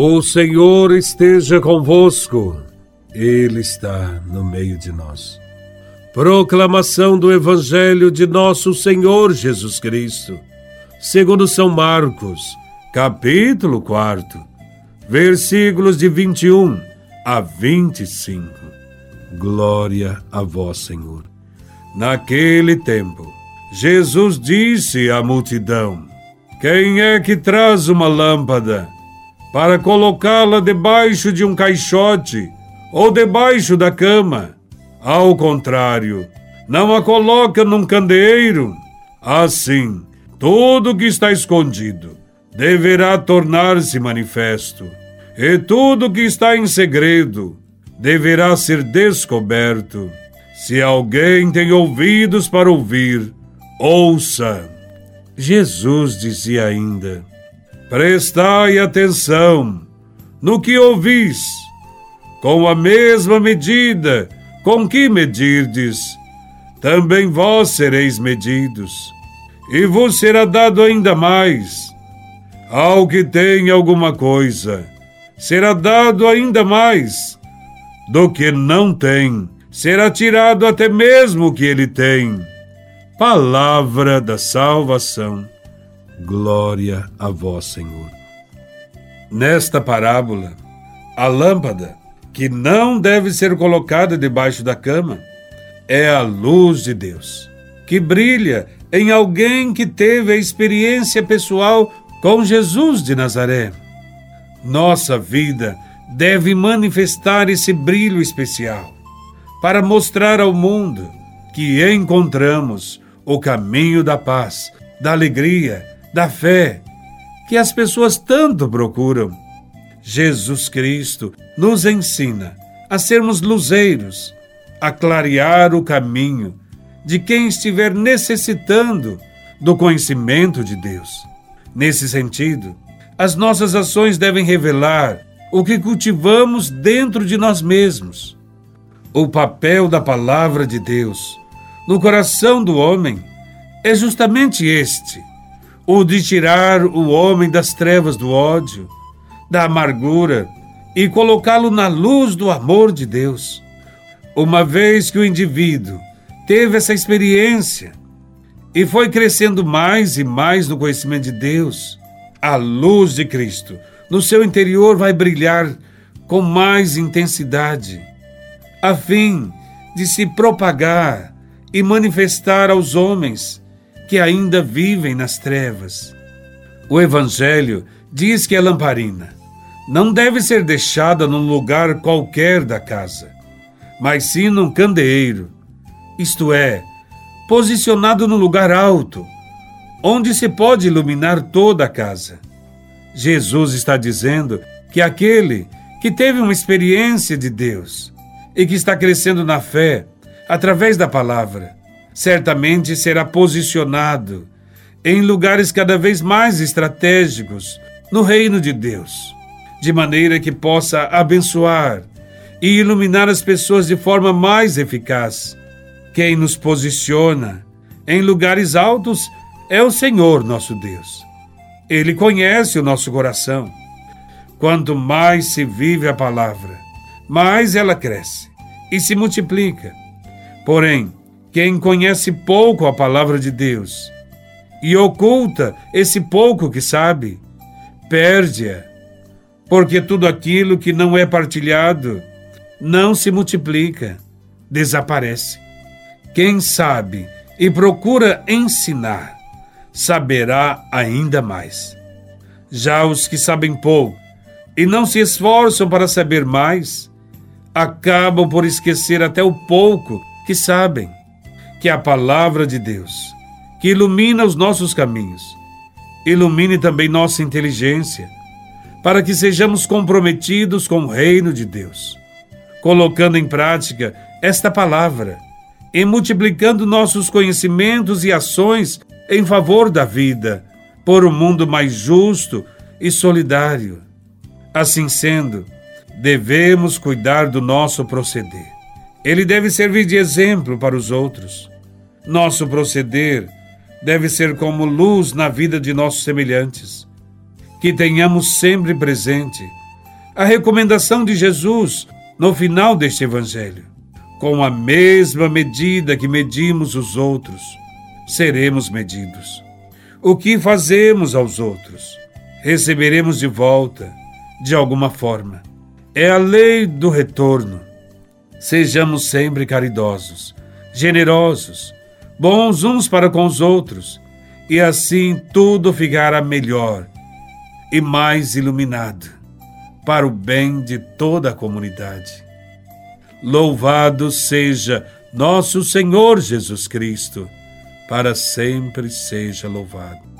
O Senhor esteja convosco, Ele está no meio de nós. Proclamação do Evangelho de Nosso Senhor Jesus Cristo, segundo São Marcos, capítulo 4, versículos de 21 a 25. Glória a Vós, Senhor. Naquele tempo, Jesus disse à multidão: Quem é que traz uma lâmpada? Para colocá-la debaixo de um caixote ou debaixo da cama. Ao contrário, não a coloca num candeeiro. Assim, tudo que está escondido deverá tornar-se manifesto, e tudo que está em segredo deverá ser descoberto. Se alguém tem ouvidos para ouvir, ouça. Jesus dizia ainda: Prestai atenção no que ouvis, com a mesma medida com que medirdes, também vós sereis medidos, e vos será dado ainda mais. Ao que tem alguma coisa, será dado ainda mais. Do que não tem, será tirado até mesmo o que ele tem. Palavra da salvação. Glória a vós, Senhor. Nesta parábola, a lâmpada, que não deve ser colocada debaixo da cama, é a luz de Deus, que brilha em alguém que teve a experiência pessoal com Jesus de Nazaré. Nossa vida deve manifestar esse brilho especial para mostrar ao mundo que encontramos o caminho da paz, da alegria da fé que as pessoas tanto procuram. Jesus Cristo nos ensina a sermos luzeiros, a clarear o caminho de quem estiver necessitando do conhecimento de Deus. Nesse sentido, as nossas ações devem revelar o que cultivamos dentro de nós mesmos. O papel da palavra de Deus no coração do homem é justamente este: o de tirar o homem das trevas do ódio, da amargura e colocá-lo na luz do amor de Deus. Uma vez que o indivíduo teve essa experiência e foi crescendo mais e mais no conhecimento de Deus, a luz de Cristo no seu interior vai brilhar com mais intensidade, a fim de se propagar e manifestar aos homens que ainda vivem nas trevas. O Evangelho diz que a lamparina não deve ser deixada num lugar qualquer da casa, mas sim num candeeiro, isto é, posicionado num lugar alto, onde se pode iluminar toda a casa. Jesus está dizendo que aquele que teve uma experiência de Deus e que está crescendo na fé através da palavra, certamente será posicionado em lugares cada vez mais estratégicos no reino de Deus, de maneira que possa abençoar e iluminar as pessoas de forma mais eficaz. Quem nos posiciona em lugares altos é o Senhor nosso Deus. Ele conhece o nosso coração. Quanto mais se vive a palavra, mais ela cresce e se multiplica. Porém, quem conhece pouco a palavra de Deus e oculta esse pouco que sabe, perde-a, porque tudo aquilo que não é partilhado não se multiplica, desaparece. Quem sabe e procura ensinar, saberá ainda mais. Já os que sabem pouco e não se esforçam para saber mais, acabam por esquecer até o pouco que sabem que a palavra de Deus, que ilumina os nossos caminhos, ilumine também nossa inteligência, para que sejamos comprometidos com o reino de Deus, colocando em prática esta palavra e multiplicando nossos conhecimentos e ações em favor da vida, por um mundo mais justo e solidário. Assim sendo, devemos cuidar do nosso proceder ele deve servir de exemplo para os outros. Nosso proceder deve ser como luz na vida de nossos semelhantes. Que tenhamos sempre presente a recomendação de Jesus no final deste Evangelho. Com a mesma medida que medimos os outros, seremos medidos. O que fazemos aos outros, receberemos de volta, de alguma forma. É a lei do retorno. Sejamos sempre caridosos, generosos, bons uns para com os outros, e assim tudo ficará melhor e mais iluminado para o bem de toda a comunidade. Louvado seja nosso Senhor Jesus Cristo, para sempre seja louvado.